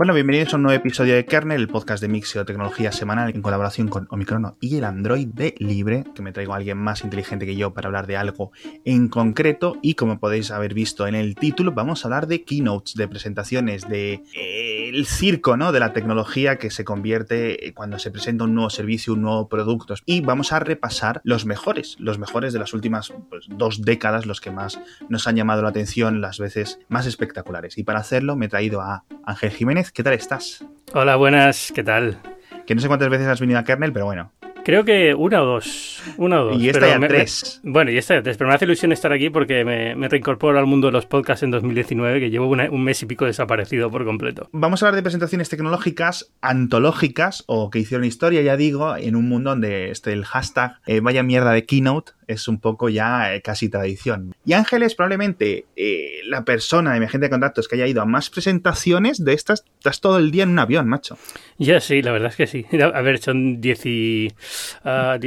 Bueno, bienvenidos a un nuevo episodio de Kernel, el podcast de Mixio Tecnología Semanal en colaboración con Omicrono y el Android de Libre, que me traigo a alguien más inteligente que yo para hablar de algo en concreto. Y como podéis haber visto en el título, vamos a hablar de keynotes, de presentaciones, de eh, el circo, ¿no? De la tecnología que se convierte eh, cuando se presenta un nuevo servicio, un nuevo producto. Y vamos a repasar los mejores, los mejores de las últimas pues, dos décadas, los que más nos han llamado la atención, las veces más espectaculares. Y para hacerlo me he traído a Ángel Jiménez ¿qué tal estás? Hola, buenas, ¿qué tal? Que no sé cuántas veces has venido a Kernel, pero bueno. Creo que una o dos. Una o dos. Y esta ya tres. bueno, y esta ya tres. Pero me hace ilusión estar aquí porque me, reincorporo al mundo de los podcasts en 2019, que llevo un mes y pico desaparecido por completo. Vamos a hablar de presentaciones tecnológicas antológicas o que hicieron historia, ya digo, en un mundo donde este, el hashtag eh, vaya mierda de keynote es un poco ya eh, casi tradición. Y Ángel es probablemente eh, la persona de mi agente de contactos que haya ido a más presentaciones de estas. Estás todo el día en un avión, macho. Ya sí, la verdad es que sí. A ver, son 18 ah,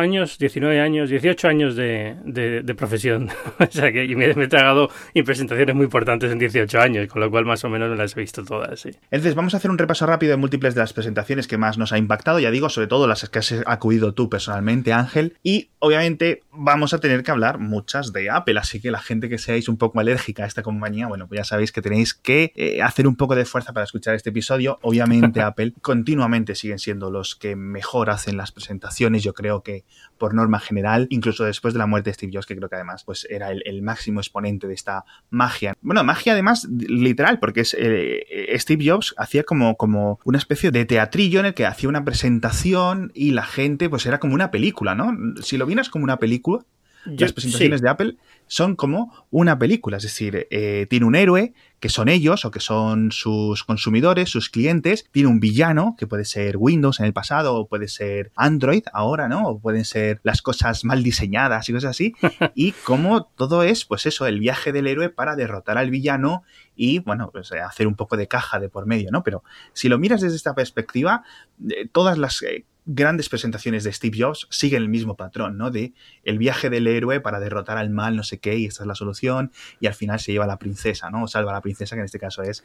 años, 19 años, 18 años de, profesión. o sea que me, he tragado presentaciones muy importantes en 18 años, con lo cual más o menos me las he visto todas, sí. Entonces, vamos a hacer un repaso rápido de múltiples de las presentaciones que más nos ha impactado. Ya digo, sobre todo las que has acudido tú personalmente, Ángel. Y obviamente vamos a tener que hablar muchas de Apple, así que la gente que seáis un poco alérgica a esta compañía, bueno, pues ya sabéis que tenéis que eh, hacer un poco de fuerza para escuchar este episodio. Obviamente Apple continuamente siguen siendo los que mejor hacen las presentaciones, yo creo que por norma general, incluso después de la muerte de Steve Jobs, que creo que además pues era el, máximo exponente de esta magia. Bueno, magia además literal, porque es, eh, Steve Jobs hacía como, como una especie de teatrillo en el que hacía una presentación y la gente pues era como una película, ¿no? Si lo vienes como una película, película. las presentaciones de Apple son como una película, es decir, eh, tiene un héroe que son ellos o que son sus consumidores, sus clientes, tiene un villano que puede ser Windows en el pasado o puede ser Android ahora, ¿no? O pueden ser las cosas mal diseñadas y cosas así. y como todo es, pues eso, el viaje del héroe para derrotar al villano y, bueno, pues eh, hacer un poco de caja de por medio, ¿no? Pero si lo miras desde esta perspectiva, eh, todas las grandes presentaciones de Steve Jobs siguen el mismo patrón, ¿no? De el viaje del héroe para derrotar al mal, no sé qué, y esta es la solución, y al final se lleva a la princesa, ¿no? O salva a la princesa, que en este caso es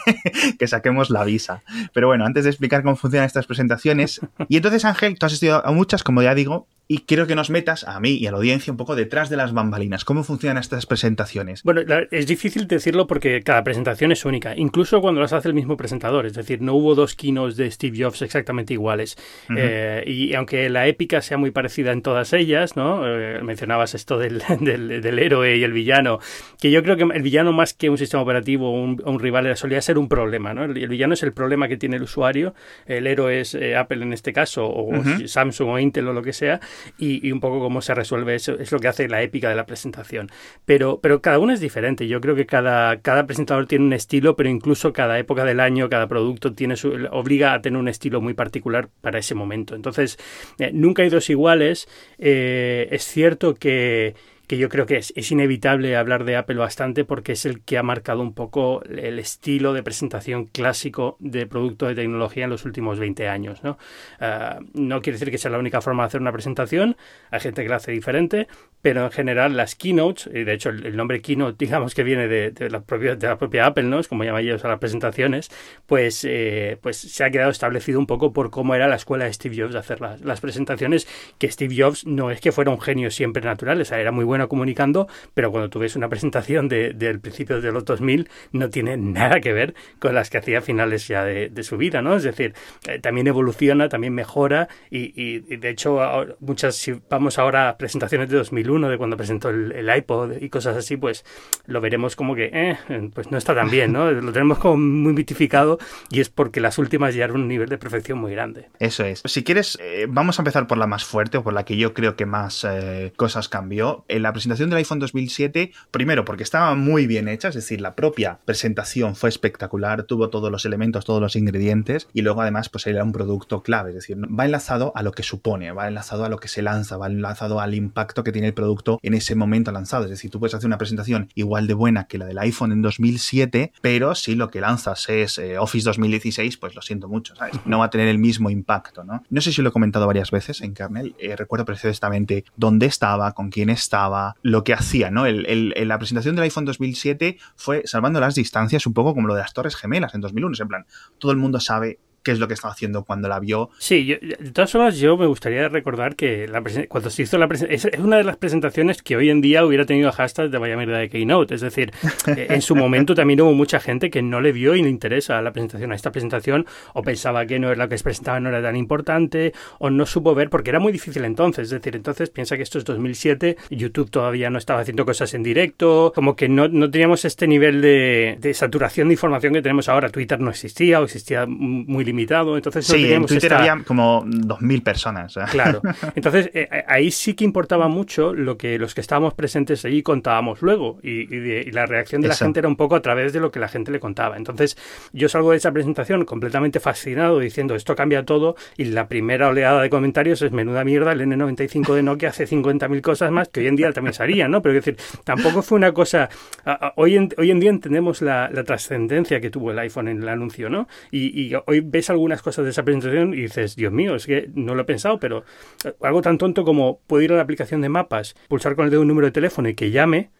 que saquemos la visa. Pero bueno, antes de explicar cómo funcionan estas presentaciones, y entonces Ángel, tú has asistido a muchas, como ya digo, y quiero que nos metas a mí y a la audiencia un poco detrás de las bambalinas. ¿Cómo funcionan estas presentaciones? Bueno, es difícil decirlo porque cada presentación es única, incluso cuando las hace el mismo presentador. Es decir, no hubo dos kinos de Steve Jobs exactamente iguales. Eh, y aunque la épica sea muy parecida en todas ellas, ¿no? Eh, mencionabas esto del, del, héroe y el villano, que yo creo que el villano más que un sistema operativo o un, rival solía ser un problema, ¿no? El, villano es el problema que tiene el usuario, el héroe es eh, Apple en este caso, o Samsung o Intel o lo que sea, y, un poco cómo se resuelve eso, es lo que hace la épica de la presentación. Pero, pero cada uno es diferente, yo creo que cada, cada presentador tiene un estilo, pero incluso cada época del año, cada producto tiene obliga a tener un estilo muy particular para ese momento. Entonces, eh, nunca hay dos iguales. Eh, es cierto que que yo creo que es, es, inevitable hablar de Apple bastante porque es el que ha marcado un poco el estilo de presentación clásico de producto de tecnología en los últimos 20 años. ¿no? Ah, no quiere decir que sea la única forma de hacer una presentación, hay gente que la hace diferente, pero en general las keynotes, y de hecho el, nombre keynote digamos que viene de, la propia, de la propia Apple, ¿no? es como llaman ellos a las presentaciones, pues, eh, pues se ha quedado establecido un poco por cómo era la escuela de Steve Jobs de hacer las, las presentaciones, que Steve Jobs no es que fuera un genio siempre natural, o sea, era muy bueno comunicando, pero cuando tú ves una presentación del principio de los 2000, no tiene nada que ver con las que hacía a finales ya de, su vida, ¿no? Es decir, eh, también evoluciona, también mejora y, de hecho muchas, si vamos ahora a presentaciones de 2001, de cuando presentó el, iPod y cosas así, pues lo veremos como que, eh, pues no está tan bien, ¿no? Lo tenemos como muy mitificado y es porque las últimas ya eran un nivel de perfección muy grande. Eso es. Si quieres, eh, vamos a empezar por la más fuerte o por la que yo creo que más cosas cambió. En la presentación del iPhone 2007, primero porque estaba muy bien hecha, es decir, la propia presentación fue espectacular, tuvo todos los elementos, todos los ingredientes y luego además pues era un producto clave, es decir, va enlazado a lo que supone, va enlazado a lo que se lanza, va enlazado al impacto que tiene el producto en ese momento lanzado, es decir, tú puedes hacer una presentación igual de buena que la del iPhone en 2007, pero si lo que lanzas es eh, Office 2016, pues lo siento mucho, ¿sabes? No va a tener el mismo impacto, ¿no? No sé si lo he comentado varias veces en Kernel, eh, recuerdo perfectamente dónde estaba, con quién estaba, lo que hacía, ¿no? El, la presentación del iPhone 2007 fue salvando las distancias un poco como lo de las Torres Gemelas en 2001, en plan, todo el mundo sabe qué es lo que estaba haciendo cuando la vio. Sí, de todas formas, yo me gustaría recordar que la cuando se hizo la presentación, es una de las presentaciones que hoy en día hubiera tenido hashtag de vaya mierda de Keynote. Es decir, eh, en su momento también hubo mucha gente que no le vio y le interesa la presentación a esta presentación, o pensaba que no era lo que se presentaba no era tan importante, o no supo ver, porque era muy difícil entonces. Es decir, entonces piensa que esto es 2007, YouTube todavía no estaba haciendo cosas en directo, como que no, no teníamos este nivel de, de saturación de información que tenemos ahora. Twitter no existía, o existía muy limitado. Entonces sí, en Twitter había como 2.000 personas. ¿eh? Claro. Entonces eh, eh, ahí sí que importaba mucho lo que los que estábamos presentes allí contábamos luego. Y, la reacción de la gente era un poco a través de lo que la gente le contaba. Entonces yo salgo de esa presentación completamente fascinado diciendo esto cambia todo. Y la primera oleada de comentarios es menuda mierda, el N95 de Nokia hace 50.000 cosas más que hoy en día también se harían, ¿no? Pero es decir, tampoco fue una cosa. Hoy en, hoy en día entendemos la, trascendencia que tuvo el iPhone en el anuncio, ¿no? Y, y hoy ves algunas cosas de esa presentación y dices, Dios mío, es que no lo he pensado, pero eh, algo tan tonto como puedo ir a la aplicación de mapas, pulsar con el dedo un número de teléfono y que llame,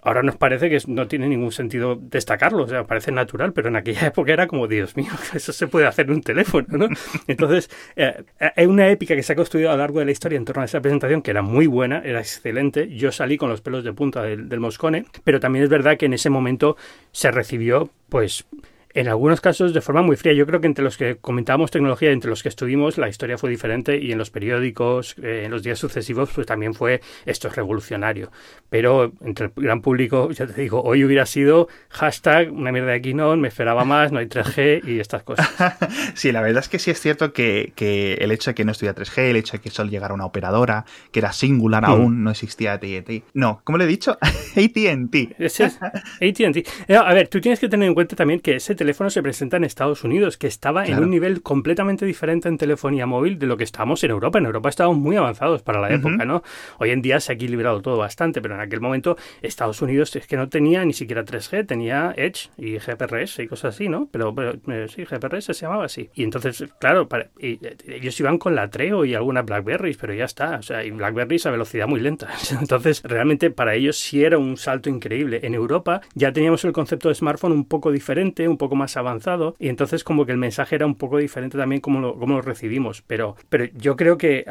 ahora nos parece que no tiene ningún sentido destacarlo, o sea, parece natural, pero en aquella época era como, Dios mío, eso se puede hacer en un teléfono, ¿no? Entonces, eh, hay una épica que se ha construido a lo largo de la historia en torno a esa presentación, que era muy buena, era excelente, yo salí con los pelos de punta del, del Moscone, pero también es verdad que en ese momento se recibió, pues, en algunos casos de forma muy fría. Yo creo que entre los que comentábamos tecnología, entre los que estuvimos, la historia fue diferente y en los periódicos, eh, en los días sucesivos, pues también fue esto es revolucionario. Pero entre el gran público, ya te digo, hoy hubiera sido hashtag una mierda de Keynote, me esperaba más, no hay 3G y estas cosas. sí, la verdad es que sí es cierto que, el hecho de que no estuviera 3G, el hecho de que solo llegara una operadora, que era singular hmm. aún, no existía AT&T. No, ¿cómo le he dicho? AT&T. AT&T. Eh, a ver, tú tienes que tener en cuenta también que ese teléfono se presenta en Estados Unidos, que estaba en un nivel completamente diferente en telefonía móvil de lo que estábamos en Europa. En Europa estábamos muy avanzados para la época, ¿no? Hoy en día se ha equilibrado todo bastante, pero en aquel momento Estados Unidos es que no tenía ni siquiera 3G, tenía Edge y GPRS y cosas así, ¿no? Pero, eh, sí, GPRS se llamaba así. Y entonces, claro, eh, ellos iban con la Treo y alguna Blackberry, pero ya está. O sea, y Blackberry a velocidad muy lenta. Entonces, realmente para ellos sí era un salto increíble. En Europa ya teníamos el concepto de smartphone un poco diferente, un poco más avanzado y entonces como que el mensaje era un poco diferente también como lo, como lo recibimos. Pero, pero yo creo que,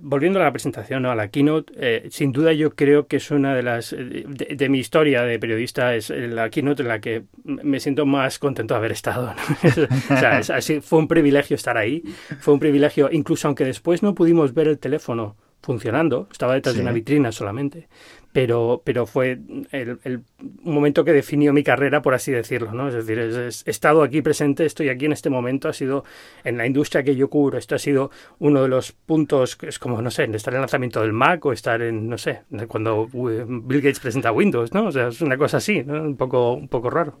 volviendo a la presentación, a la keynote, eh, sin duda yo creo que es una de las, eh, de, mi historia de periodista, es la keynote en la que me siento más contento de haber estado. o sea, así, fue un privilegio estar ahí, fue un privilegio, incluso aunque después no pudimos ver el teléfono funcionando, estaba detrás de una vitrina solamente, pero, pero fue el, momento que definió mi carrera, por así decirlo, ¿no? Es decir, he estado aquí presente, estoy aquí en este momento, ha sido en la industria que yo cubro, esto ha sido uno de los puntos, es como, no sé, estar en el lanzamiento del Mac o estar en, no sé, cuando Bill Gates presenta Windows, ¿no? O sea, es una cosa así. Un poco, un poco raro.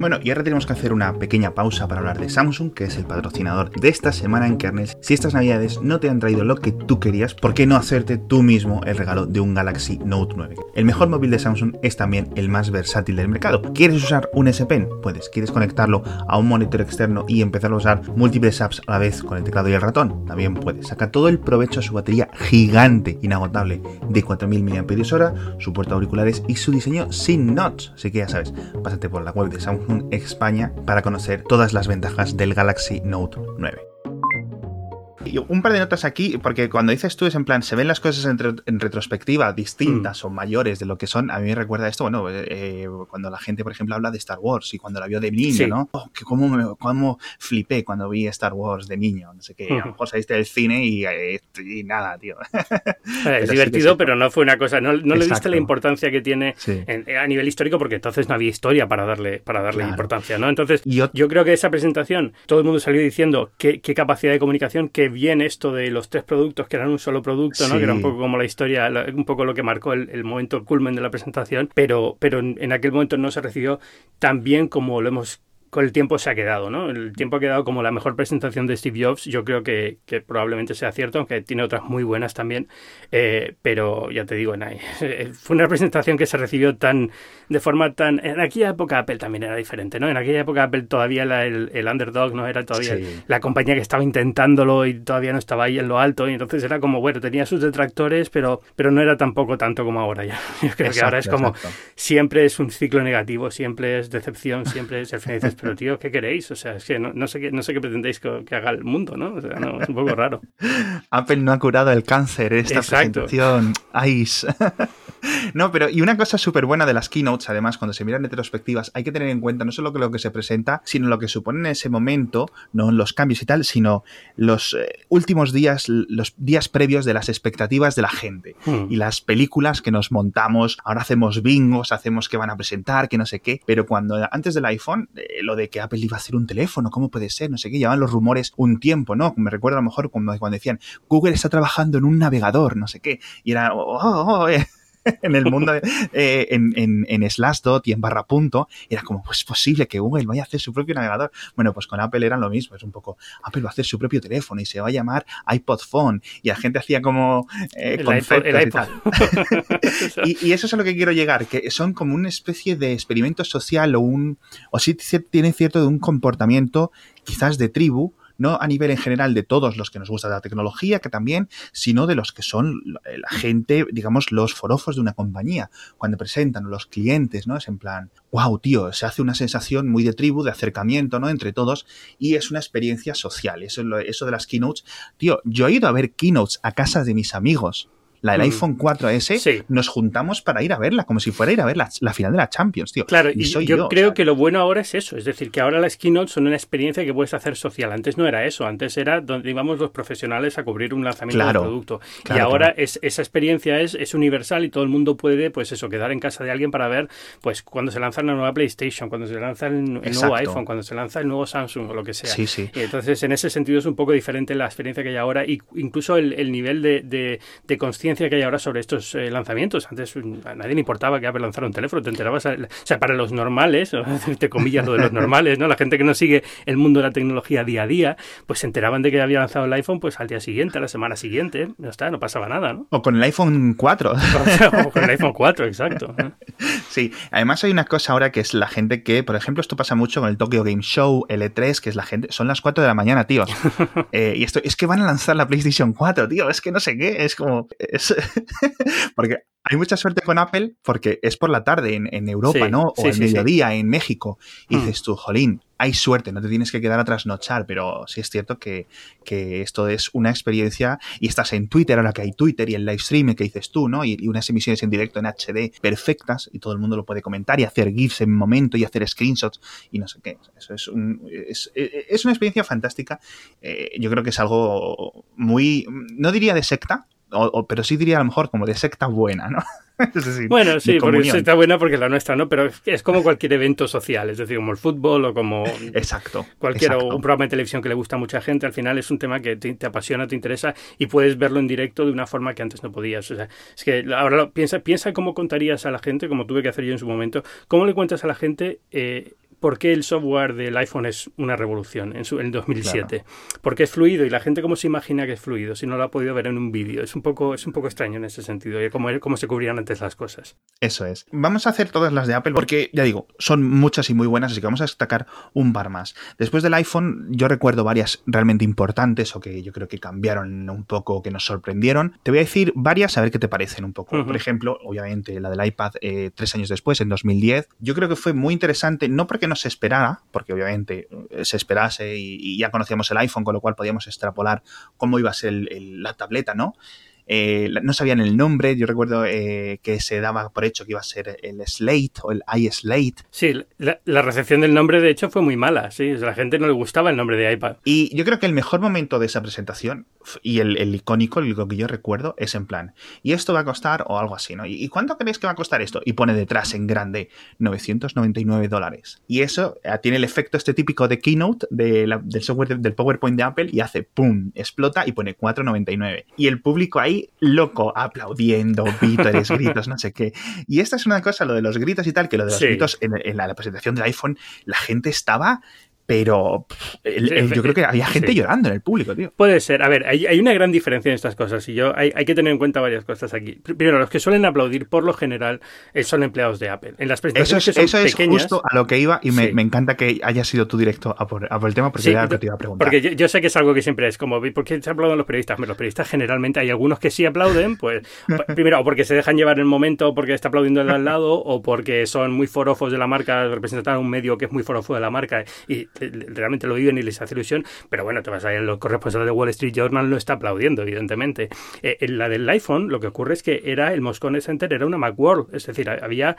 Bueno, y ahora tenemos que hacer una pequeña pausa para hablar de Samsung, que es el patrocinador de esta semana en Kernels. Si estas navidades no te han traído lo que tú querías, ¿por qué no hacerte tú mismo el regalo de un Galaxy Note 9? El mejor móvil de Samsung es también el más versátil del mercado. ¿Quieres usar un S Pen? Puedes. ¿Quieres conectarlo a un monitor externo y empezar a usar múltiples apps a la vez con el teclado y el ratón? También puedes. Saca todo el provecho a su batería gigante, inagotable, de 4000 mAh, su puerta auriculares y su diseño sin notch. Así que ya sabes, pásate por la web de Samsung España para conocer todas las ventajas del Galaxy Note 9 un par de notas aquí, porque cuando dices tú es en plan, se ven las cosas en, retrospectiva distintas mm. o mayores de lo que son, a mí me recuerda esto, bueno, eh, cuando la gente, por ejemplo, habla de Star Wars y cuando la vio de niño, ¿no? Oh, que cómo, me, cómo flipé cuando vi Star Wars de niño, no sé qué, a lo mejor saliste del cine y, eh, nada, tío. es divertido, pero no fue una cosa, no, le diste la importancia que tiene a nivel histórico porque entonces no había historia para darle, para darle importancia, ¿no? Entonces, yo, yo, creo que esa presentación, todo el mundo salió diciendo qué, qué capacidad de comunicación, qué bien esto de los tres productos que eran un solo producto, ¿no? Que era un poco como la historia, un poco lo que marcó el, momento culmen de la presentación, pero, pero en, aquel momento no se recibió tan bien como lo hemos con el tiempo se ha quedado, ¿no? El tiempo ha quedado como la mejor presentación de Steve Jobs. Yo creo que, que probablemente sea cierto, aunque tiene otras muy buenas también. Eh, pero ya te digo, fue una presentación que se recibió tan de forma tan... En aquella época Apple también era diferente, ¿no? En aquella época Apple todavía era el, underdog, ¿no? Era todavía la compañía que estaba intentándolo y todavía no estaba ahí en lo alto. Y entonces era como, bueno, tenía sus detractores, pero, pero no era tampoco tanto como ahora ya. Yo creo que ahora es como... Siempre es un ciclo negativo, siempre es decepción, siempre es el pero tío, ¿qué queréis? O sea, es que no, sé, qué, no sé qué pretendéis que, haga el mundo, ¿no? O sea, no, es un poco raro. Apple no ha curado el cáncer esta presentación. Ice. no, pero y una cosa súper buena de las keynotes, además, cuando se miran retrospectivas, hay que tener en cuenta no solo lo que se presenta, sino lo que supone en ese momento, no los cambios y tal, sino los eh, últimos días, los días previos de las expectativas de la gente. Hmm. Y las películas que nos montamos, ahora hacemos bingos, hacemos que van a presentar, que no sé qué, pero cuando antes del iPhone, eh, lo de que Apple iba a hacer un teléfono, ¿cómo puede ser? No sé qué, llevan los rumores un tiempo, ¿no? Me recuerdo a lo mejor cuando, cuando decían, Google está trabajando en un navegador, no sé qué, y era, oh, oh, oh eh". en el mundo, eh, en, en, en, Slashdot y en barra punto, era como, pues es posible que Google vaya a hacer su propio navegador. Bueno, pues con Apple era lo mismo, es un poco, Apple va a hacer su propio teléfono y se va a llamar iPod Phone y la gente hacía como eh, y, y, eso es a lo que quiero llegar, que son como una especie de experimento social o un, o sí tienen cierto de un comportamiento quizás de tribu, no a nivel en general de todos los que nos gusta la tecnología, que también, sino de los que son la gente, digamos, los forofos de una compañía. Cuando presentan los clientes, ¿no? Es en plan, wow, tío, se hace una sensación muy de tribu, de acercamiento, ¿no? Entre todos, y es una experiencia social. Eso, eso de las keynotes, tío, yo he ido a ver keynotes a casa de mis amigos la del mm. iPhone 4S, nos juntamos para ir a verla, como si fuera a ir a ver la, final de la Champions, tío. Claro, y, yo, creo que lo bueno ahora es eso, es decir, que ahora las keynotes son una experiencia que puedes hacer social. Antes no era eso, antes era donde íbamos los profesionales a cubrir un lanzamiento de producto. y ahora es, esa experiencia es, es universal y todo el mundo puede, pues eso, quedar en casa de alguien para ver, pues cuando se lanza la nueva PlayStation, cuando se lanza el, nuevo iPhone, cuando se lanza el nuevo Samsung o lo que sea. Sí, sí. Y entonces, en ese sentido es un poco diferente la experiencia que hay ahora y incluso el, nivel de, de, de conciencia que hay ahora sobre estos eh, lanzamientos. Antes mm, a nadie le importaba que Apple lanzara un teléfono, te enterabas, o sea, para los normales, te comillas lo de los normales, ¿no? La gente que no sigue el mundo de la tecnología día a día, pues se enteraban de que había lanzado el iPhone pues al día siguiente, a la semana siguiente, no está, no pasaba nada, ¿no? O con el iPhone 4. o con el iPhone 4, exacto. Sí, además hay una cosa ahora que es la gente que, por ejemplo, esto pasa mucho con el Tokyo Game Show, el E3, que es la gente, son las 4 de la mañana, tío. Eh, y esto es que van a lanzar la PlayStation 4, tío, es que no sé qué, es como... porque hay mucha suerte con Apple porque es por la tarde en, Europa, ¿no? O el mediodía en México. Y mm. dices tú, jolín, hay suerte, no te tienes que quedar a trasnochar, pero sí es cierto que, esto es una experiencia y estás en Twitter, ahora que hay Twitter y el live streaming que dices tú, ¿no? Y, unas emisiones en directo en HD perfectas y todo el mundo lo puede comentar y hacer GIFs en momento y hacer screenshots y no sé qué. Eso es, un, es, es una experiencia fantástica. Eh, yo creo que es algo muy, no diría de secta, pero sí diría a lo mejor como de secta buena, ¿no? bueno, sí, porque secta buena porque la nuestra, ¿no? Pero es como cualquier evento social, es decir, como el fútbol o como exacto, cualquier un programa de televisión que le gusta a mucha gente, al final es un tema que te, apasiona, te interesa y puedes verlo en directo de una forma que antes no podías. O sea, es que ahora piensa, piensa cómo contarías a la gente, como tuve que hacer yo en su momento, cómo le cuentas a la gente eh, por qué el software del iPhone es una revolución en, su, en 2007. Porque es fluido y la gente cómo se imagina que es fluido si no lo ha podido ver en un vídeo. Es un poco es un poco extraño en ese sentido, y cómo, cómo se cubrían antes las cosas. Eso es. Vamos a hacer todas las de Apple porque, ya digo, son muchas y muy buenas, así que vamos a destacar un par más. Después del iPhone, yo recuerdo varias realmente importantes o que yo creo que cambiaron un poco, que nos sorprendieron. Te voy a decir varias a ver qué te parecen un poco. Por ejemplo, obviamente la del iPad eh, tres años después, en 2010. Yo creo que fue muy interesante, no porque no se esperara, porque obviamente eh, se esperase y, ya conocíamos el iPhone, con lo cual podíamos extrapolar cómo iba a ser la tableta, ¿no? Eh, no sabían el nombre, yo recuerdo eh, que se daba por hecho que iba a ser el Slate o el iSlate. Sí, la, recepción del nombre de hecho fue muy mala, sí, la gente no le gustaba el nombre de iPad. Y yo creo que el mejor momento de esa presentación y el, icónico, lo que yo recuerdo, es en plan, y esto va a costar o algo así, ¿no? ¿Y, cuánto creéis que va a costar esto? Y pone detrás en grande 999 dólares. Y eso eh, tiene el efecto este típico de Keynote del software del PowerPoint de Apple y hace ¡pum! explota y pone 499. Y el público ahí loco, aplaudiendo, vítores, gritos, no sé qué. Y esta es una cosa, lo de los gritos y tal, que lo de los gritos en, la presentación del iPhone, la gente estaba pero yo creo que había gente llorando en el público, tío. Puede ser. A ver, hay, una gran diferencia en estas cosas y yo hay, que tener en cuenta varias cosas aquí. Primero, los que suelen aplaudir por lo general eh, son empleados de Apple. En las presentaciones eso es, eso es justo a lo que iba y me, encanta que haya sido tú directo a por, el tema porque era lo que te iba a preguntar. Porque yo, sé que es algo que siempre es como, ¿por qué se aplauden los periodistas? Los periodistas generalmente hay algunos que sí aplauden, pues primero o porque se dejan llevar el momento o porque está aplaudiendo el al lado o porque son muy forofos de la marca, representan un medio que es muy forofo de la marca y realmente lo viven y les hace ilusión, pero bueno, te vas a ir, los corresponsales de Wall Street Journal no está aplaudiendo, evidentemente. Eh, en la del iPhone, lo que ocurre es que era el Moscone Center, era una Macworld, es decir, había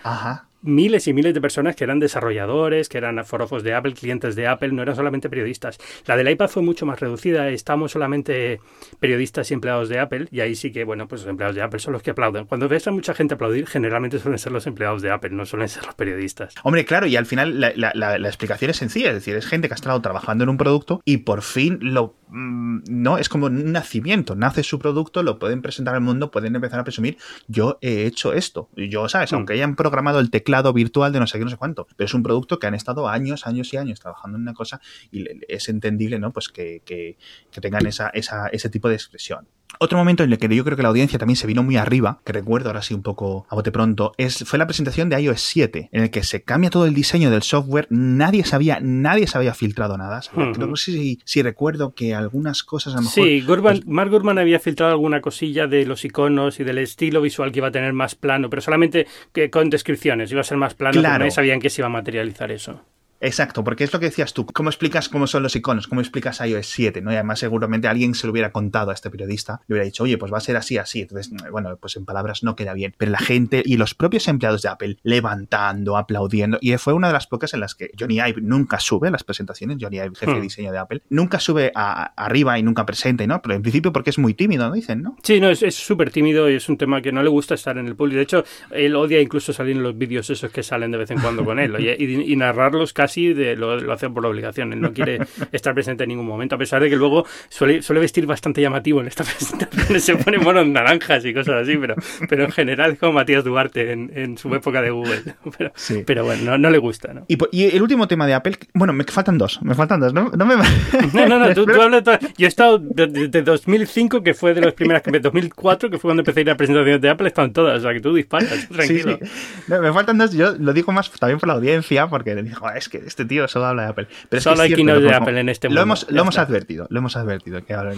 miles y miles de personas que eran desarrolladores, que eran forofos de Apple, clientes de Apple, no eran solamente periodistas. La del iPad fue mucho más reducida, estamos solamente periodistas y empleados de Apple, y ahí sí que, bueno, pues los empleados de Apple son los que aplauden. Cuando ves a mucha gente aplaudir, generalmente suelen ser los empleados de Apple, no suelen ser los periodistas. Hombre, claro, y al final la, la explicación es sencilla, es decir, es gente que ha estado trabajando en un producto y por fin lo Mm, no, es como un nacimiento. Nace su producto, lo pueden presentar al mundo, pueden empezar a presumir, yo he hecho esto. Y yo, ¿sabes? Mm. Aunque hayan programado el teclado virtual de no sé qué, no sé cuánto. Pero es un producto que han estado años, años y años trabajando en una cosa y es entendible, ¿no? Pues que, que, que tengan esa, esa, ese tipo de expresión. Otro momento en el que yo creo que la audiencia también se vino muy arriba, que recuerdo ahora sí un poco a bote pronto, es, fue la presentación de iOS 7, en el que se cambia todo el diseño del software, nadie sabía, nadie se había filtrado nada. No sé si, si, recuerdo que algunas cosas a lo mejor... Sí, pues Mark Gurman había filtrado alguna cosilla de los iconos y del estilo visual que iba a tener más plano, pero solamente que con descripciones, iba a ser más plano, claro. nadie sabían que se iba a materializar eso. Exacto, porque es lo que decías tú. ¿Cómo explicas cómo son los iconos? ¿Cómo explicas iOS 7? ¿no? Y además, seguramente alguien se lo hubiera contado a este periodista. Le hubiera dicho, oye, pues va a ser así, así. Entonces, bueno, pues en palabras no queda bien. Pero la gente y los propios empleados de Apple levantando, aplaudiendo. Y fue una de las pocas en las que Johnny Ive nunca sube a las presentaciones. Johnny Ive, jefe de hmm. diseño de Apple, nunca sube arriba y nunca presenta, ¿no? Pero en principio porque es muy tímido, ¿no? Dicen, ¿no? Sí, no, es súper tímido y es un tema que no le gusta estar en el público. De hecho, él odia incluso salir en los vídeos esos que salen de vez en cuando con él. Y, narrarlos casi de lo lo hace por la obligación, él no quiere estar presente en ningún momento, a pesar de que luego suele, suele vestir bastante llamativo en esta presentación, se pone monos naranjas y cosas así, pero, pero en general es como Matías Duarte en, en su época de Google. Pero, pero bueno, no, le gusta. ¿no? Y, el último tema de Apple, bueno, me faltan dos, me faltan dos, ¿no? No, me... no, no, no, tú, hablas Yo he estado desde 2005, que fue de las primeras, 2004, que fue cuando empecé a ir a presentaciones de Apple, están todas, o sea, que tú disparas, tranquilo. me faltan dos, yo lo digo más también por la audiencia, porque le digo, es que este tío solo habla de Apple. Pero Solo hay keynote de Apple en este mundo. Lo hemos, lo hemos advertido, lo hemos advertido que hablas.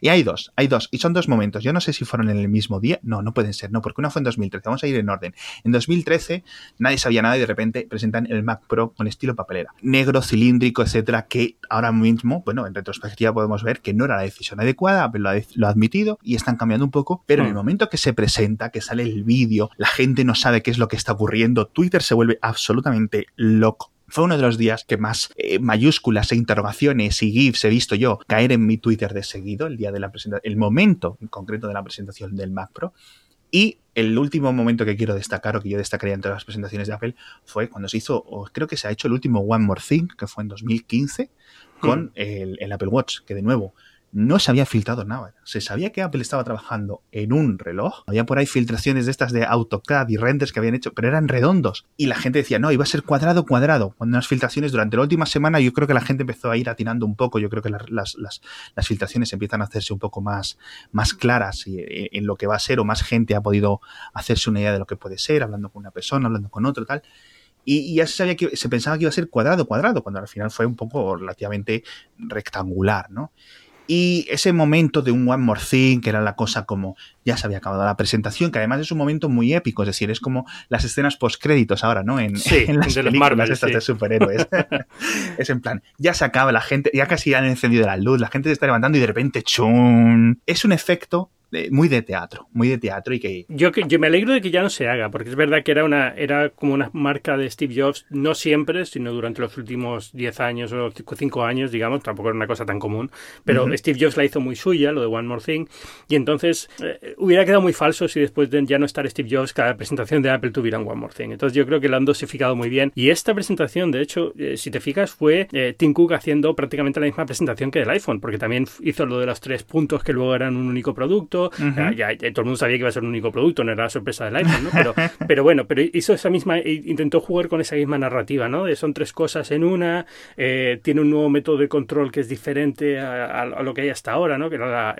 Y hay dos, hay dos, y son dos momentos. Yo no sé si fueron en el mismo día. No, no pueden ser, no, porque una fue en 2013. Vamos a ir en orden. En 2013 nadie sabía nada y de repente presentan el Mac Pro con estilo papelera. Negro, cilíndrico, etcétera, que ahora mismo, bueno, en retrospectiva podemos ver que no era la decisión adecuada, Apple lo ha, admitido y están cambiando un poco, pero en el hmm. momento que se presenta, que sale el vídeo, la gente no sabe qué es lo que está ocurriendo, Twitter se vuelve absolutamente loco fue uno de los días que más eh, mayúsculas e interrogaciones y GIFs he visto yo caer en mi Twitter de seguido, el día de la presentación, el momento en concreto de la presentación del Mac Pro. Y el último momento que quiero destacar, o que yo destacaría en todas las presentaciones de Apple, fue cuando se hizo, o creo que se ha hecho el último One More Thing, que fue en 2015, con hmm. el, el, Apple Watch, que de nuevo no se había filtrado nada. Se sabía que Apple estaba trabajando en un reloj. Había por ahí filtraciones de estas de AutoCAD y renders que habían hecho, pero eran redondos. Y la gente decía, no, iba a ser cuadrado, cuadrado. Cuando unas filtraciones durante la última semana, yo creo que la gente empezó a ir atinando un poco. Yo creo que las, filtraciones empiezan a hacerse un poco más, claras eh, en lo que va a ser, o más gente ha podido hacerse una idea de lo que puede ser, hablando con una persona, hablando con otro, tal. Y, ya se sabía que se pensaba que iba a ser cuadrado, cuadrado, cuando al final fue un poco relativamente rectangular, ¿no? Y ese momento de un One More Thing, que era la cosa como ya se había acabado la presentación, que además es un momento muy épico, es decir, es como las escenas post-créditos ahora, ¿no? En, en las películas estas de superhéroes. es en plan, ya se acaba la gente, ya casi han encendido la luz, la gente se está levantando y de repente ¡chum! Es un efecto muy de teatro, muy de teatro y que... Yo, yo me alegro de que ya no se haga, porque es verdad que era, una, era como una marca de Steve Jobs, no siempre, sino durante los últimos 10 años o 5 años, digamos, tampoco era una cosa tan común, pero Steve Jobs la hizo muy suya, lo de One More Thing, y entonces eh, hubiera quedado muy falso si después de ya no estar Steve Jobs, cada presentación de Apple tuviera One More Thing. Entonces yo creo que lo han dosificado muy bien. Y esta presentación, de hecho, eh, si te fijas, fue eh, Tim Cook haciendo prácticamente la misma presentación que el iPhone, porque también hizo lo de los tres puntos que luego eran un único producto, todo el mundo sabía que iba a ser un único producto, no era la sorpresa del iPhone, ¿no? Pero, pero bueno, pero hizo esa misma, intentó jugar con esa misma narrativa, ¿no? Son tres cosas en una, eh, tiene un nuevo método de control que es diferente a, lo que hay hasta ahora, ¿no? Que era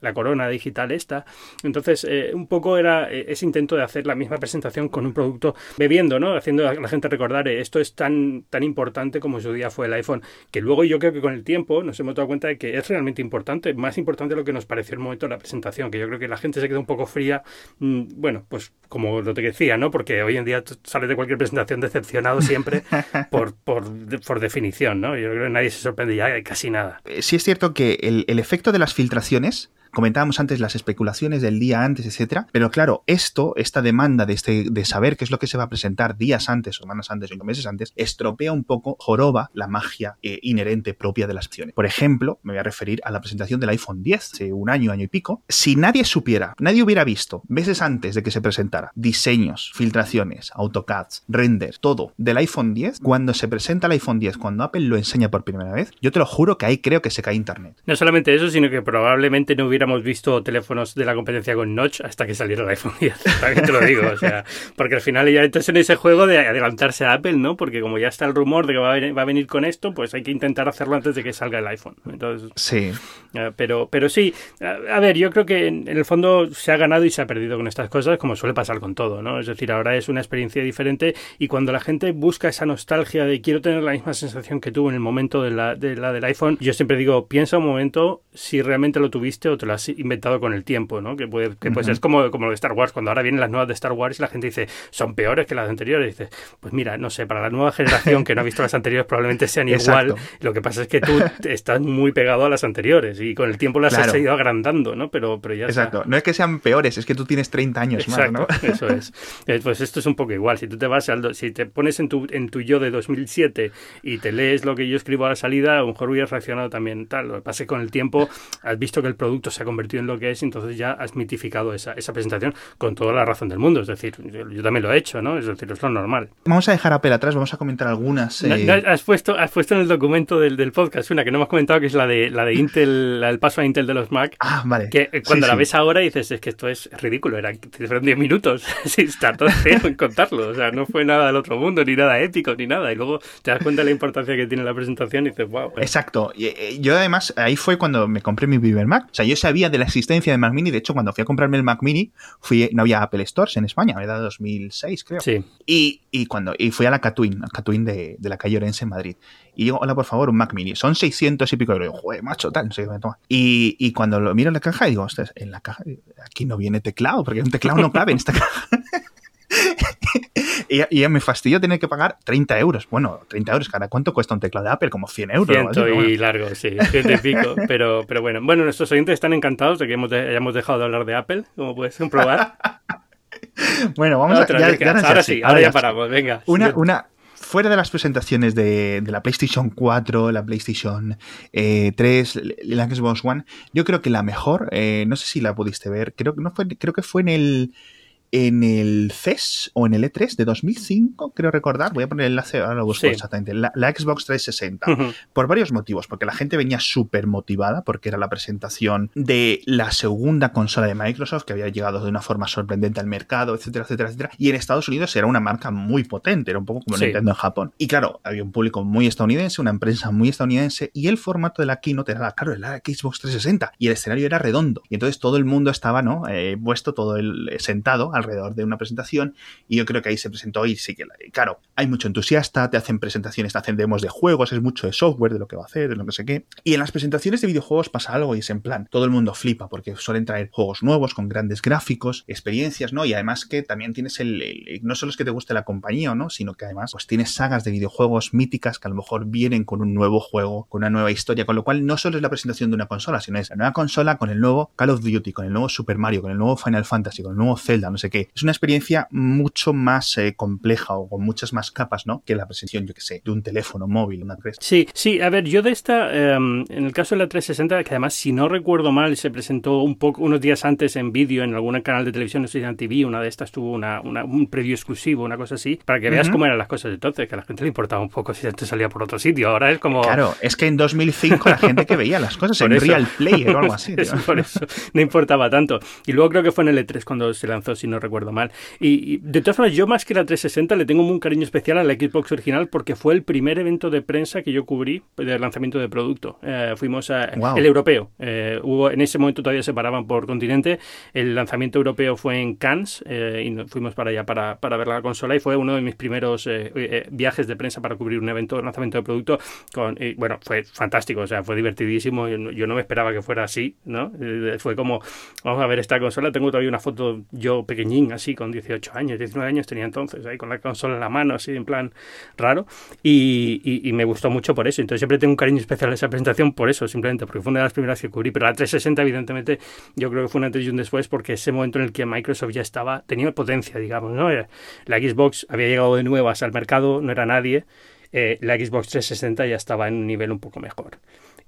la, corona digital esta. Entonces, eh, un poco era eh, ese intento de hacer la misma presentación con un producto bebiendo, ¿no? Haciendo a la gente recordar, esto es tan, tan importante como su día fue el iPhone, que luego yo creo que con el tiempo nos hemos dado cuenta de que es realmente importante, más importante de lo que nos pareció el momento de la presentación, que yo creo que la gente se queda un poco fría, mm, bueno, pues como lo que decía, ¿no? Porque hoy en día sales de cualquier presentación decepcionado siempre por, por, por, definición, ¿no? Yo creo que nadie se sorprende ya de casi nada. Eh, sí es cierto que el, el efecto de las filtraciones Comentábamos antes las especulaciones del día antes, etcétera, pero claro, esto, esta demanda de, este, de saber qué es lo que se va a presentar días antes, semanas antes, o meses antes, estropea un poco, joroba la magia eh, inherente propia de las acciones. Por ejemplo, me voy a referir a la presentación del iPhone 10, hace un año, año y pico. Si nadie supiera, nadie hubiera visto meses antes de que se presentara diseños, filtraciones, AutoCADs, renders, todo del iPhone 10, cuando se presenta el iPhone 10, cuando Apple lo enseña por primera vez, yo te lo juro que ahí creo que se cae Internet. No solamente eso, sino que probablemente no hubiera hubiéramos visto teléfonos de la competencia con Notch hasta que saliera el iPhone 10. También te lo digo, o sea, porque al final ya estás en ese juego de adelantarse a Apple, ¿no? Porque como ya está el rumor de que va a, venir, con esto, pues hay que intentar hacerlo antes de que salga el iPhone. Entonces, sí. Eh, pero, pero sí, a, ver, yo creo que en, el fondo se ha ganado y se ha perdido con estas cosas, como suele pasar con todo, ¿no? Es decir, ahora es una experiencia diferente y cuando la gente busca esa nostalgia de quiero tener la misma sensación que tuvo en el momento de la, de la del iPhone, yo siempre digo, piensa un momento si realmente lo tuviste o te lo has inventado con el tiempo, ¿no? Que puede, que pues es como, como lo de Star Wars, cuando ahora vienen las nuevas de Star Wars y la gente dice, son peores que las anteriores. Y dices, pues mira, no sé, para la nueva generación que no ha visto las anteriores probablemente sean igual. Lo que pasa es que tú estás muy pegado a las anteriores y con el tiempo las has ido agrandando, ¿no? Pero, pero ya Exacto. No es que sean peores, es que tú tienes 30 años más, ¿no? Eso es. Eh, pues esto es un poco igual. Si tú te vas al, si te pones en tu, en tu yo de 2007 y te lees lo que yo escribo a la salida, a lo mejor hubieras reaccionado también tal. Lo que pasa es que con el tiempo has visto que el producto se ha convertido en lo que es, entonces ya has mitificado esa, esa presentación con toda la razón del mundo. Es decir, yo, también lo he hecho, ¿no? Es decir, es lo normal. Vamos a dejar a Apple atrás, vamos a comentar algunas. Eh, has, puesto, has puesto en el documento del, del, podcast una que no hemos comentado, que es la de la de Intel, el paso a Intel de los Mac. Ah, vale. Que eh, cuando la ves ahora dices, es que esto es ridículo, era, fueron 10 minutos sin todo feo en contarlo. O sea, no fue nada del otro mundo, ni nada épico, ni nada. Y luego te das cuenta de la importancia que tiene la presentación y dices, wow. Exacto. Eh, yo además, ahí fue cuando me compré mi primer Mac. O sea, yo sabía de la existencia de Mac Mini, de hecho, cuando fui a comprarme el Mac Mini, fui, no había Apple Stores en España, era 2006, creo. Sí. Y, y, cuando, y fui a la Catwin, a Catwin de, de, la calle Orense en Madrid. Y digo, hola, por favor, un Mac Mini. Son 600 y pico euros. Joder, macho, tal, no sé qué me toma. Y, y cuando lo miro en la caja, digo, ostras, en la caja, aquí no viene teclado, porque un teclado no cabe en esta caja. y, ya me fastidió tener que pagar 30 euros. Bueno, 30 euros, cara, ¿cuánto cuesta un teclado de Apple? Como 100 euros. Ciento y largo, sí, ciento y pico. Pero, pero bueno, bueno, nuestros oyentes están encantados de que hemos hayamos dejado de hablar de Apple, como puedes comprobar. bueno, vamos a... ahora sí, ahora ya paramos, venga. Una, una, fuera de las presentaciones de, de, la PlayStation 4, la PlayStation eh, 3, la Xbox One, yo creo que la mejor, eh, no sé si la pudiste ver, creo, no fue, creo que fue en el en el CES o en el E3 de 2005, creo recordar, voy a poner el enlace, ahora lo busco exactamente, la, Xbox 360, por varios motivos, porque la gente venía súper motivada, porque era la presentación de la segunda consola de Microsoft, que había llegado de una forma sorprendente al mercado, etcétera, etcétera, etcétera, y en Estados Unidos era una marca muy potente, era un poco como Nintendo en Japón. Y claro, había un público muy estadounidense, una empresa muy estadounidense, y el formato de la keynote era, claro, la Xbox 360, y el escenario era redondo, y entonces todo el mundo estaba, ¿no?, eh, puesto todo el sentado alrededor de una presentación y yo creo que ahí se presentó y sí que, claro, hay mucho entusiasta, te hacen presentaciones, te hacen demos de juegos, es mucho de software, de lo que va a hacer, de lo que sé qué. Y en las presentaciones de videojuegos pasa algo y es en plan, todo el mundo flipa porque suelen traer juegos nuevos con grandes gráficos, experiencias, ¿no? Y además que también tienes el, no solo es que te guste la compañía o no, sino que además pues tienes sagas de videojuegos míticas que a lo mejor vienen con un nuevo juego, con una nueva historia, con lo cual no solo es la presentación de una consola, sino es la nueva consola con el nuevo Call of Duty, con el nuevo Super Mario, con el nuevo Final Fantasy, con el nuevo Zelda, no sé sé qué. Es una experiencia mucho más eh, compleja o con muchas más capas, ¿no? Que la presentación, yo que sé, de un teléfono móvil, una 3. Sí, sí, a ver, yo de esta, em, en el caso de la 360, que además, si no recuerdo mal, se presentó un poco, unos días antes en vídeo en algún canal de televisión, no sé si en TV, una de estas tuvo una, un preview exclusivo, una cosa así, para que veas cómo eran las cosas entonces, que a la gente le importaba un poco si antes salía por otro sitio. Ahora es como. Claro, es que en 2005 la gente que veía las cosas en Real Play o algo así. por eso no importaba tanto. Y luego creo que fue en el E3 cuando se lanzó, si no recuerdo mal. Y, de todas formas, yo más que la 360 le tengo un cariño especial a la Xbox original porque fue el primer evento de prensa que yo cubrí del lanzamiento de producto. Eh, fuimos a el europeo. Eh, hubo en ese momento todavía se paraban por continente. El lanzamiento europeo fue en Cannes eh, y fuimos para allá para, para, ver la consola y fue uno de mis primeros viajes de prensa para cubrir un evento de lanzamiento de producto. Con, y, bueno, fue fantástico, o sea, fue divertidísimo. Yo, no me esperaba que fuera así, ¿no? fue como, vamos a ver esta consola. Tengo todavía una foto yo así, con 18 años, 19 años tenía entonces, ahí con la consola en la mano, así, en plan raro. Y, y, me gustó mucho por eso. Entonces siempre tengo un cariño especial a esa presentación por eso, simplemente, porque fue una de las primeras que cubrí. Pero la 360, evidentemente, yo creo que fue un antes y un después, porque ese momento en el que Microsoft ya estaba, tenía potencia, digamos, ¿no? La Xbox había llegado de nuevas al mercado, no era nadie. Eh, la Xbox 360 ya estaba en un nivel un poco mejor.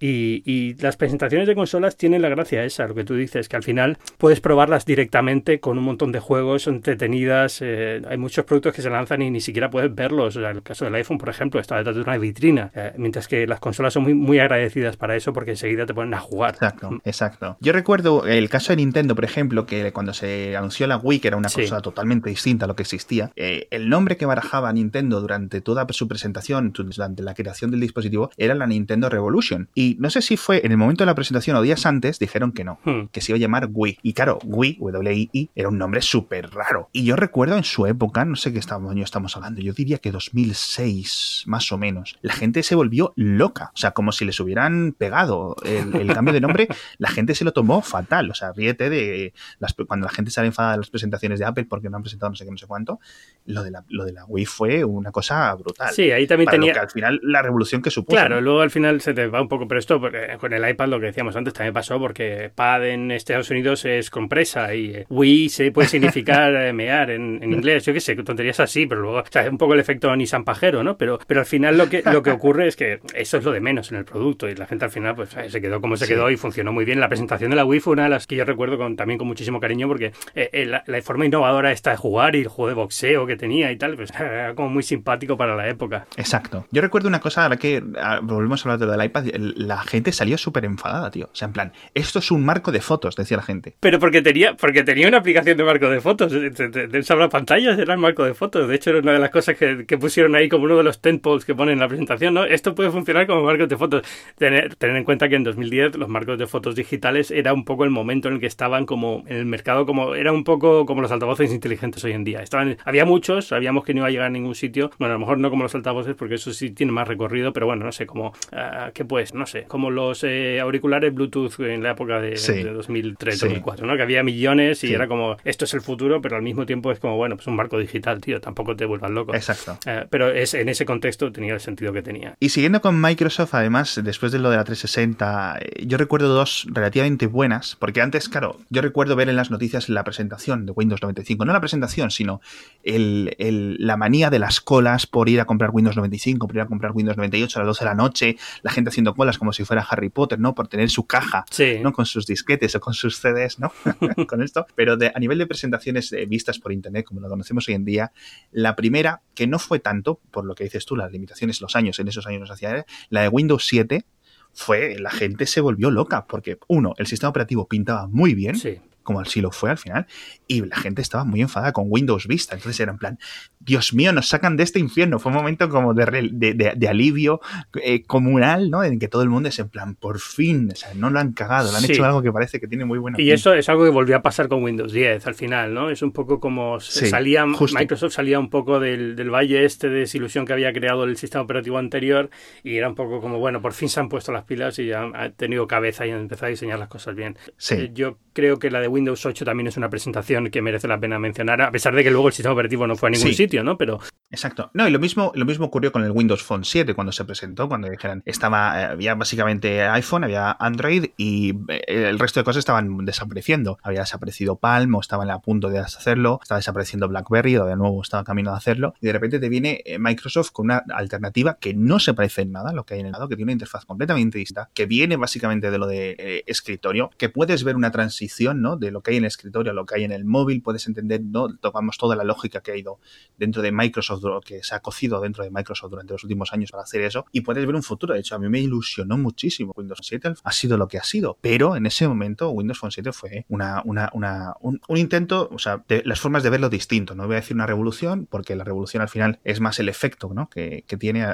Y, las presentaciones de consolas tienen la gracia esa, lo que tú dices, que al final puedes probarlas directamente con un montón de juegos entretenidas. Eh, hay muchos productos que se lanzan y ni siquiera puedes verlos. O el caso del iPhone, por ejemplo, está detrás de una vitrina. Eh, mientras que las consolas son muy, muy agradecidas para eso porque enseguida te ponen a jugar. Exacto, mm. exacto. Yo recuerdo el caso de Nintendo, por ejemplo, que cuando se anunció la Wii, que era una consola totalmente distinta a lo que existía, eh, el nombre que barajaba Nintendo durante toda su presentación, durante la creación del dispositivo, era la Nintendo Revolution. Y no sé si fue en el momento de la presentación o días antes, dijeron que no, hmm. que se iba a llamar Wii. Y claro, Wii, W-I-I, era un nombre súper raro. Y yo recuerdo en su época, no sé qué año estamos hablando, yo diría que 2006, más o menos, la gente se volvió loca. O sea, como si les hubieran pegado el, cambio de nombre, la gente se lo tomó fatal. O sea, ríete de las, cuando la gente sale enfadada de las presentaciones de Apple porque no han presentado no sé qué, no sé cuánto, lo de la, lo de la Wii fue una cosa brutal. Sí, ahí también tenía... al final, la revolución que supuso. Claro, luego al final se te va un poco, pero esto con el iPad lo que decíamos antes también pasó porque pad en Estados Unidos es compresa y eh, Wii se puede significar eh, mear en, inglés, yo qué sé, tonterías así, pero luego, o sea, es un poco el efecto Nissan pajero, ¿no? Pero, pero al final lo que, lo que ocurre es que eso es lo de menos en el producto y la gente al final pues se quedó como se quedó y funcionó muy bien. La presentación de la Wii fue una de las que yo recuerdo con, también con muchísimo cariño porque eh, la, forma innovadora esta de jugar y el juego de boxeo que tenía y tal, pues era como muy simpático para la época. Exacto. Yo recuerdo una cosa, ahora que ah, volvemos a hablar de del iPad, la gente salió súper enfadada, tío. O sea, en plan, esto es un marco de fotos, decía la gente. Pero porque tenía, porque tenía una aplicación de marco de fotos. De, de, pantallas era el marco de fotos. De hecho, era una de las cosas que, pusieron ahí como uno de los tentpoles que ponen en la presentación, ¿no? Esto puede funcionar como marco de fotos. Tener, tener en cuenta que en 2010 los marcos de fotos digitales era un poco el momento en el que estaban como en el mercado, como era un poco como los altavoces inteligentes hoy en día. Estaban, había muchos, sabíamos que no iba a llegar a ningún sitio. Bueno, a lo mejor no como los altavoces, porque eso sí tiene más recorrido, pero bueno, no sé, como, uh, ¿qué pues? No sé, como los eh, auriculares Bluetooth en la época de, 2003-2004, ¿no? Que había millones y era como, esto es el futuro, pero al mismo tiempo es como, bueno, pues un marco digital, tío, tampoco te vuelvas loco. Exacto. Eh, pero es, en ese contexto tenía el sentido que tenía. Y siguiendo con Microsoft, además, después de lo de la 360, eh, yo recuerdo dos relativamente buenas, porque antes, claro, yo recuerdo ver en las noticias la presentación de Windows 95, no la presentación, sino el, la manía de las colas por ir a comprar Windows 95, por ir a comprar Windows 98 a las 12 de la noche, la gente haciendo colas como si fuera Harry Potter, ¿no? Por tener su caja, ¿no? Con sus disquetes o con sus CDs, ¿no? con esto. Pero de, a nivel de presentaciones eh, vistas por Internet, como lo conocemos hoy en día, la primera, que no fue tanto, por lo que dices tú, las limitaciones, los años, en esos años nos hacía, la de Windows 7, fue, la gente se volvió loca, porque uno, el sistema operativo pintaba muy bien, sí como así lo fue al final, y la gente estaba muy enfadada con Windows Vista. Entonces era en plan, Dios mío, nos sacan de este infierno. Fue un momento como de, de, alivio eh, comunal, ¿no? En que todo el mundo es en plan, por fin, o sea, no lo han cagado, lo han hecho algo que parece que tiene muy buena. Y eso es algo que volvió a pasar con Windows 10 al final, ¿no? Es un poco como salía, Microsoft salía un poco del, del, valle este de desilusión que había creado el sistema operativo anterior y era un poco como, bueno, por fin se han puesto las pilas y ya han tenido cabeza y han empezado a diseñar las cosas bien. Sí. Eh, yo creo que la de Windows Windows 8 también es una presentación que merece la pena mencionar, a pesar de que luego el sistema operativo no fue a ningún sitio, ¿no? Pero Exacto. No, y lo mismo, lo mismo ocurrió con el Windows Phone 7 cuando se presentó, cuando dijeron, estaba, eh, había básicamente iPhone, había Android y eh, el resto de cosas estaban desapareciendo. Había desaparecido Palm o estaban a punto de hacerlo, estaba desapareciendo BlackBerry o de nuevo estaba camino de hacerlo. Y de repente te viene eh, Microsoft con una alternativa que no se parece en nada a lo que hay en el lado, que tiene una interfaz completamente distinta, que viene básicamente de lo de escritorio, que puedes ver una transición, ¿no? De lo que hay en el escritorio lo que hay en el móvil, puedes entender, ¿no? Tocamos toda la lógica que ha ido dentro de Microsoft que se ha cocido dentro de Microsoft durante los últimos años para hacer eso y puedes ver un futuro. De hecho, a mí me ilusionó muchísimo. Windows 7 ha sido lo que ha sido, pero en ese momento Windows Phone 7 fue una, una, una un, intento, o sea, de las formas de verlo distinto. No voy a decir una revolución, porque la revolución al final es más el efecto ¿no? que, que tiene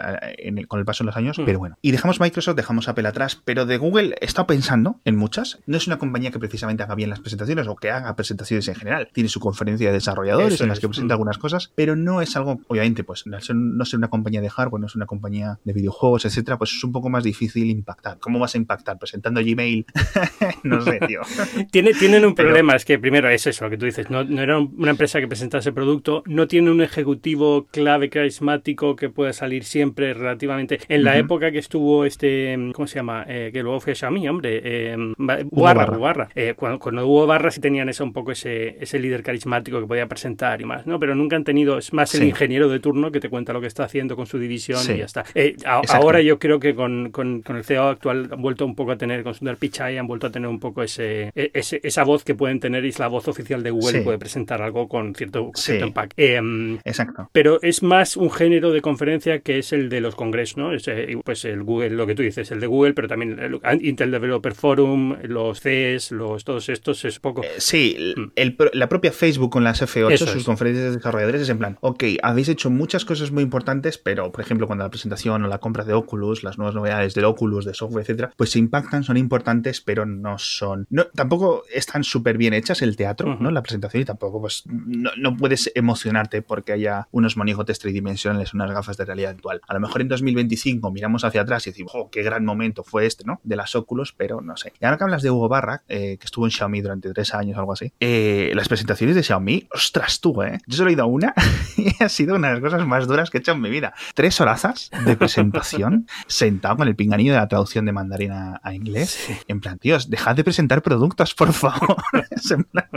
con el paso de los años, mm. pero bueno. Y dejamos Microsoft, dejamos Apple atrás, pero de Google he estado pensando en muchas. No es una compañía que precisamente haga bien las presentaciones o que haga presentaciones en general. Tiene su conferencia de desarrolladores en las que presenta algunas cosas, pero no es algo obviamente, pues no ser una compañía de hardware, no es una compañía de videojuegos, etcétera, pues es un poco más difícil impactar. ¿Cómo vas a impactar? ¿Presentando Gmail? no sé, tío. tienen un problema, es que primero es eso, lo que tú dices, no, era una empresa que presentase producto, no tiene un ejecutivo clave carismático que pueda salir siempre relativamente. En la época que estuvo este, ¿cómo se llama? Eh, que luego fue Xiaomi, hombre, eh, Barra, Barra. Eh, cuando, hubo Barra sí tenían eso un poco ese, ese líder carismático que podía presentar y más, ¿no? Pero nunca han tenido, es más el ingeniero de turno que te cuenta lo que está haciendo con su división y ya está. Eh, ahora yo creo que con, con, el CEO actual han vuelto un poco a tener, con Sundar Pichai, han vuelto a tener un poco ese, e, esa voz que pueden tener y es la voz oficial de Google y puede presentar algo con cierto, cierto impacto. Em, Exacto. Pero es más un género de conferencia que es el de los congresos, ¿no? Es, eh, pues el Google, lo que tú dices, el de Google, pero también el Intel Developer Forum, los CES, los, todos estos es poco. Eh, sí, mm. el, la propia Facebook con las F8, sus conferencias de desarrolladores es en plan, ok, habéis hecho muchas cosas muy importantes, pero por ejemplo, cuando la presentación o la compra de Oculus, las nuevas novedades del Oculus, de software, etcétera, pues se impactan, son importantes, pero no son. No, tampoco están súper bien hechas el teatro, ¿no? La presentación y tampoco, pues, no, puedes emocionarte porque haya unos monigotes tridimensionales, unas gafas de realidad actual. A lo mejor en 2025 miramos hacia atrás y decimos, oh, qué gran momento fue este, ¿no? De las Oculus, pero no sé. Y ahora que hablas de Hugo Barra, eh, que estuvo en Xiaomi durante tres años o algo así, eh, las presentaciones de Xiaomi, ostras tú, ¿eh? Yo solo he ido a una y ha sido una de las cosas más duras que he hecho en mi vida. Tres horazas de presentación sentado con el pinganillo de la traducción de mandarín a, inglés. En plan, tíos, dejad de presentar productos, por favor. en plan,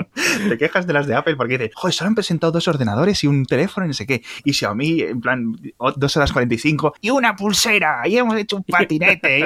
te quejas de las de Apple porque dices, joder, solo han presentado dos ordenadores y un teléfono y no sé qué. Y Xiaomi, en plan, dos horas 45 y una pulsera y hemos hecho un patinete.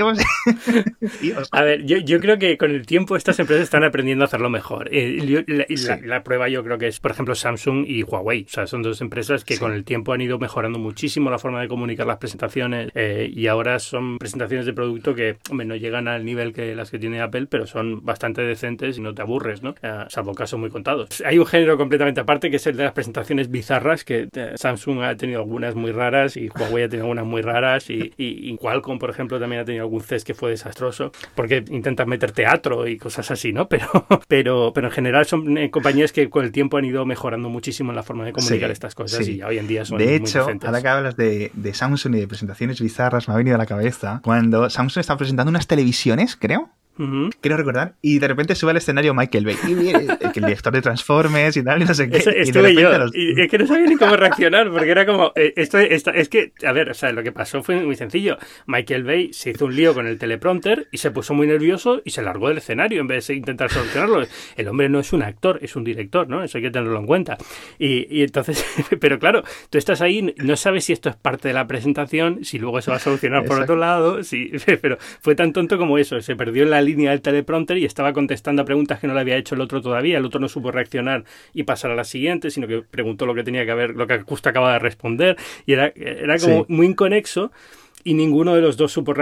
a ver, yo, creo que con el tiempo estas empresas están aprendiendo a hacerlo mejor. Eh, la, la, prueba yo creo que es, por ejemplo, Samsung y Huawei. O sea, son dos empresas que con el tiempo han ido mejorando muchísimo la forma de comunicar las presentaciones eh, y ahora son presentaciones de producto que hombre, no llegan al nivel que las que tiene Apple, pero son bastante decentes y no te aburres, ¿no? Eh, salvo casos muy contados. Hay un género completamente aparte que es el de las presentaciones bizarras, que eh, Samsung ha tenido algunas muy raras y Huawei ha tenido algunas muy raras y, y, Qualcomm, por ejemplo, también ha tenido algún CES que fue desastroso porque intentan meter teatro y cosas así, ¿no? Pero, pero, pero en general son compañías que con el tiempo han ido mejorando muchísimo en la forma de comunicar estas cosas y hoy en día son de hecho, ahora que hablas de, de, Samsung y de presentaciones bizarras, me ha venido a la cabeza cuando Samsung está presentando unas televisiones, creo, Quiero recordar. Y de repente sube al escenario Michael Bay. Y el, director de Transformers y tal, y no sé qué. estuve yo. Y es que no sabía ni cómo reaccionar, porque era como. Eh, esto, es que, a ver, o sea, lo que pasó fue muy sencillo. Michael Bay se hizo un lío con el teleprompter y se puso muy nervioso y se largó del escenario en vez de intentar solucionarlo. El hombre no es un actor, es un director, ¿no? Eso hay que tenerlo en cuenta. Y, entonces, pero claro, tú estás ahí, no sabes si esto es parte de la presentación, si luego se va a solucionar por otro lado, sí, pero fue tan tonto como eso. Se perdió la línea del teleprompter y estaba contestando a preguntas que no le había hecho el otro todavía. El otro no supo reaccionar y pasar a la siguiente, sino que preguntó lo que tenía que haber, lo que justo acaba de responder. Y era, era como muy inconexo y ninguno de los dos supo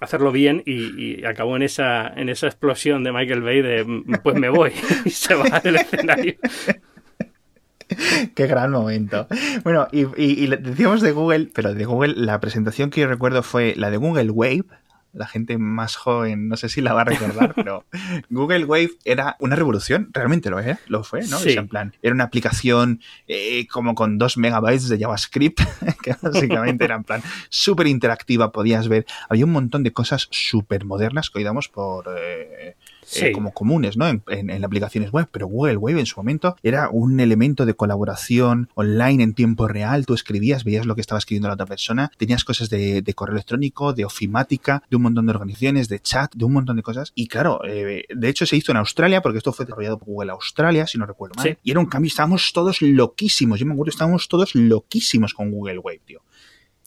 hacerlo bien y, acabó en esa, en esa explosión de Michael Bay de pues me voy y se va del escenario. Qué gran momento. Bueno, y, y, decíamos de Google, pero de Google la presentación que yo recuerdo fue la de Google Wave, la gente más joven no sé si la va a recordar, pero Google Wave era una revolución, realmente lo, es, lo fue, ¿no? en plan, era una aplicación eh, como con dos megabytes de JavaScript, que básicamente era en plan súper interactiva, podías ver, había un montón de cosas súper modernas que hoy damos por... Eh, eh, como comunes, ¿no? En, en, aplicaciones web, pero Google Wave en su momento era un elemento de colaboración online en tiempo real. Tú escribías, veías lo que estaba escribiendo la otra persona, tenías cosas de, correo electrónico, de ofimática, de un montón de organizaciones, de chat, de un montón de cosas. Y claro, eh, de hecho se hizo en Australia, porque esto fue desarrollado por Google Australia, si no recuerdo mal. Y era un cambio, estábamos todos loquísimos. Yo me acuerdo, estábamos todos loquísimos con Google Wave, tío.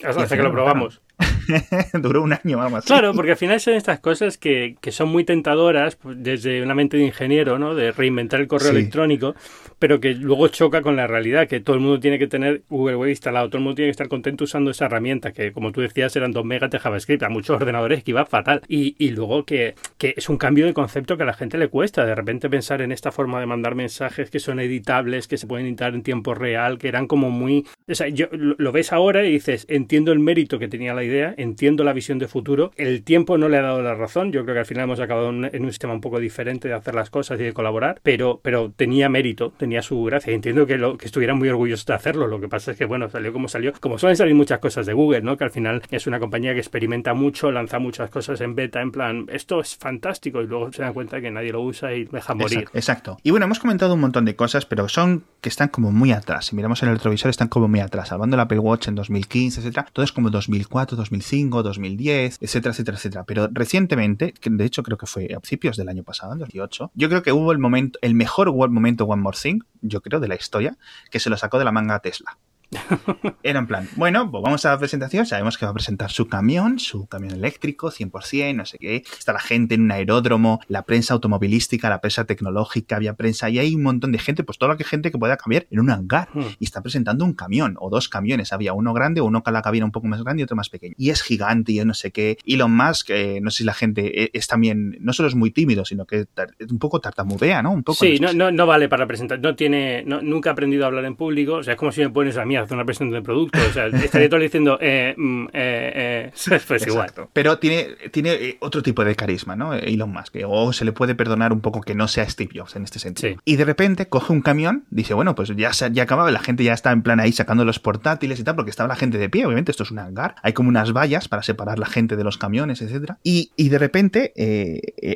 Hasta que lo probamos. Duró un año más. Claro, porque al final son estas cosas que, que, son muy tentadoras pues, desde una mente de ingeniero, ¿no? De reinventar el correo electrónico, pero que luego choca con la realidad, que todo el mundo tiene que tener Google Wave instalado, todo el mundo tiene que estar contento usando esa herramienta, que como tú decías eran 2 megas de JavaScript, a muchos ordenadores que iba fatal. Y, y luego que, que, es un cambio de concepto que a la gente le cuesta, de repente pensar en esta forma de mandar mensajes que son editables, que se pueden editar en tiempo real, que eran como muy... O sea, yo, lo ves ahora y dices, entiendo el mérito que tenía la idea, entiendo la visión de futuro. El tiempo no le ha dado la razón. Yo creo que al final hemos acabado en un sistema un poco diferente de hacer las cosas y de colaborar, pero, pero tenía mérito, tenía su gracia. Entiendo que, lo, que estuvieran muy orgullosos de hacerlo. Lo que pasa es que, bueno, salió como salió. Como suelen salir muchas cosas de Google, ¿no? Que al final es una compañía que experimenta mucho, lanza muchas cosas en beta, en plan, esto es fantástico, y luego se dan cuenta que nadie lo usa y deja morir. Exacto. Y bueno, hemos comentado un montón de cosas, pero son que están como muy atrás. Si miramos en el retrovisor, están como muy atrás. Hablando del Apple Watch en 2015, etcétera, todo es como 2004, 2005, 2010, etcétera, etcétera, etcétera. Pero recientemente, de hecho creo que fue a principios del año pasado, en 2018, yo creo que hubo el momento, el mejor momento One More Thing, yo creo, de la historia, que se lo sacó de la manga Tesla. Era en plan, bueno, pues vamos a la presentación, sabemos que va a presentar su camión, su camión eléctrico, 100%, no sé qué. Está la gente en un aeródromo, la prensa automovilística, la prensa tecnológica, había prensa y hay un montón de gente, pues toda la gente que pueda cambiar en un hangar. Hmm. Y está presentando un camión o dos camiones. Había uno grande, uno con la cabina un poco más grande y otro más pequeño. Y es gigante y no sé qué. Elon Musk, que no sé si la gente e, es, también, no solo es muy tímido, sino que es un poco tartamudea, ¿no? Un poco. Sí, no, no, no, vale para presentar, no tiene, nunca ha aprendido a hablar en público, o sea, es como si me pones a mí a hacer una presentación de producto. O sea, estaría todo diciendo, eh, mm, eh, eh, pues igual. Pero tiene, tiene eh, otro tipo de carisma, ¿no? Elon Musk. O se le puede perdonar un poco que no sea Steve Jobs en este sentido. Y de repente coge un camión, dice, bueno, pues ya, ya acababa, la gente ya está en plan ahí sacando los portátiles y tal, porque estaba la gente de pie, obviamente esto es un hangar. Hay como unas vallas para separar la gente de los camiones, etcétera. Y, y de repente,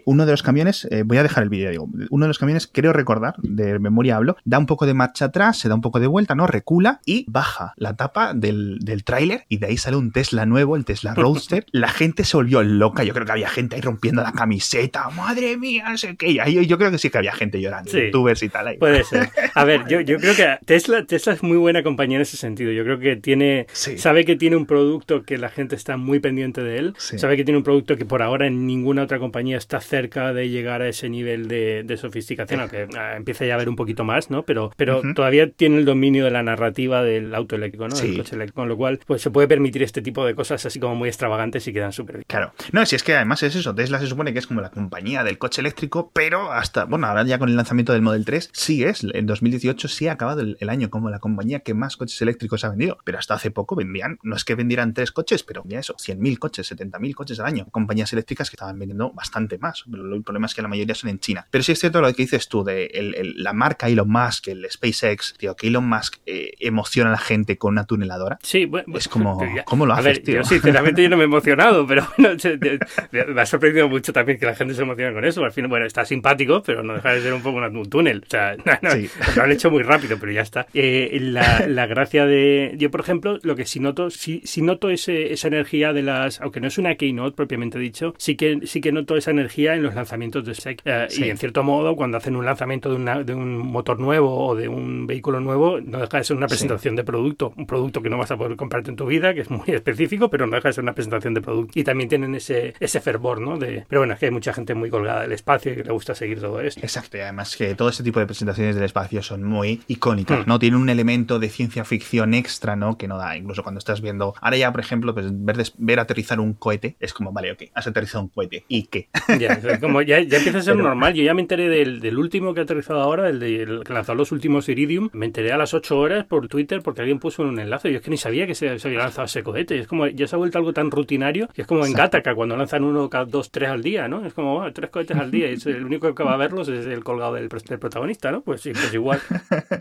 uno de los camiones, voy a dejar el vídeo, digo, uno de los camiones, creo recordar, de memoria hablo, da un poco de marcha atrás, se da un poco de vuelta, ¿no? Recula y baja la tapa del, del tráiler y de ahí sale un Tesla nuevo, el Tesla Roadster. la gente se volvió loca. Yo creo que había gente ahí rompiendo la camiseta. Madre mía, no sé qué. Ahí, yo creo que sí que había gente llorando, youtubers y tal. Ahí. Puede ser. A ver, yo, yo creo que Tesla, Tesla es muy buena compañía en ese sentido. Yo creo que tiene, sabe que tiene un producto que la gente está muy pendiente de él. Sabe que tiene un producto que por ahora en ninguna otra compañía está cerca de llegar a ese nivel de, de sofisticación, aunque ah, empieza ya a ver un poquito más, ¿no? Pero, pero todavía tiene el dominio de la narrativa del auto eléctrico, ¿no? con lo cual pues se puede permitir este tipo de cosas así como muy extravagantes y quedan súper bien. Claro. No, si es que además es eso, Tesla se supone que es como la compañía del coche eléctrico, pero hasta, bueno, ahora ya con el lanzamiento del Model 3 sí es, en 2018 sí ha acabado el, año como la compañía que más coches eléctricos ha vendido, pero hasta hace poco vendían, no es que vendieran tres coches, pero ya eso, 100.000 coches, 70.000 coches al año, compañías eléctricas que estaban vendiendo bastante más, pero el problema es que la mayoría son en China. Pero sí es cierto lo que dices tú de la marca Elon Musk, el SpaceX, tío, que Elon Musk eh, emociona a la gente con una tuneladora. Sí, bueno, es como, ¿cómo lo haces, a ver, tío? Yo sinceramente yo no me he emocionado, pero bueno, me ha sorprendido mucho también que la gente se emocione con eso. Al fin, bueno, está simpático, pero no deja de ser un poco un túnel. O sea, no, lo han hecho muy rápido, pero ya está. Eh, la, la, gracia de... Yo, por ejemplo, lo que sí noto, sí, sí noto ese, esa energía de las... Aunque no es una keynote propiamente dicho, sí que, sí que noto esa energía en los lanzamientos de SEC. Eh, y en cierto modo, cuando hacen un lanzamiento de, una, de un motor nuevo o de un vehículo nuevo, no deja de ser una presentación de producto. Un producto que no vas a poder comprarte en tu vida, que es muy específico, pero no deja de ser una presentación de producto. Y también tienen ese, ese fervor, ¿no? De, pero bueno, es que hay mucha gente muy colgada del espacio y que le gusta seguir todo esto. Exacto, y además que todo ese tipo de presentaciones del espacio son muy icónicas, hmm. ¿no? Tienen un elemento de ciencia ficción extra, ¿no? Que no da, incluso cuando estás viendo. Ahora ya, por ejemplo, pues ver, ver aterrizar un cohete es como, vale, ok, has aterrizado un cohete. ¿Y qué? Ya, como ya, ya empieza a ser normal. Yo ya me enteré del, del último que ha aterrizado ahora, el, de, el que lanzó los últimos Iridium. Me enteré a las 8 horas por Twitter porque alguien puso un enlace. Yo es que ni sabía que se, había lanzado ese cohete. Es como, ya se ha vuelto algo tan rutinario que es como en Gataca, cuando lanzan uno cada dos, tres al día, ¿no? Es como, ah, tres cohetes al día y el único que va a verlos es el colgado del, protagonista, ¿no? Pues sí, pues igual.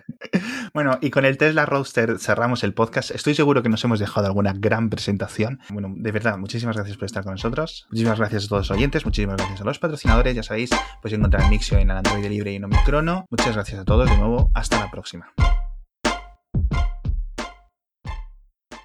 bueno, y con el Tesla Roadster cerramos el podcast. Estoy seguro que nos hemos dejado alguna gran presentación. Bueno, de verdad, muchísimas gracias por estar con nosotros. Muchísimas gracias a todos los oyentes, muchísimas gracias a los patrocinadores. Ya sabéis, pues encontrar Mixio en el Android Libre y en Omicrono. Muchas gracias a todos de nuevo. Hasta la próxima.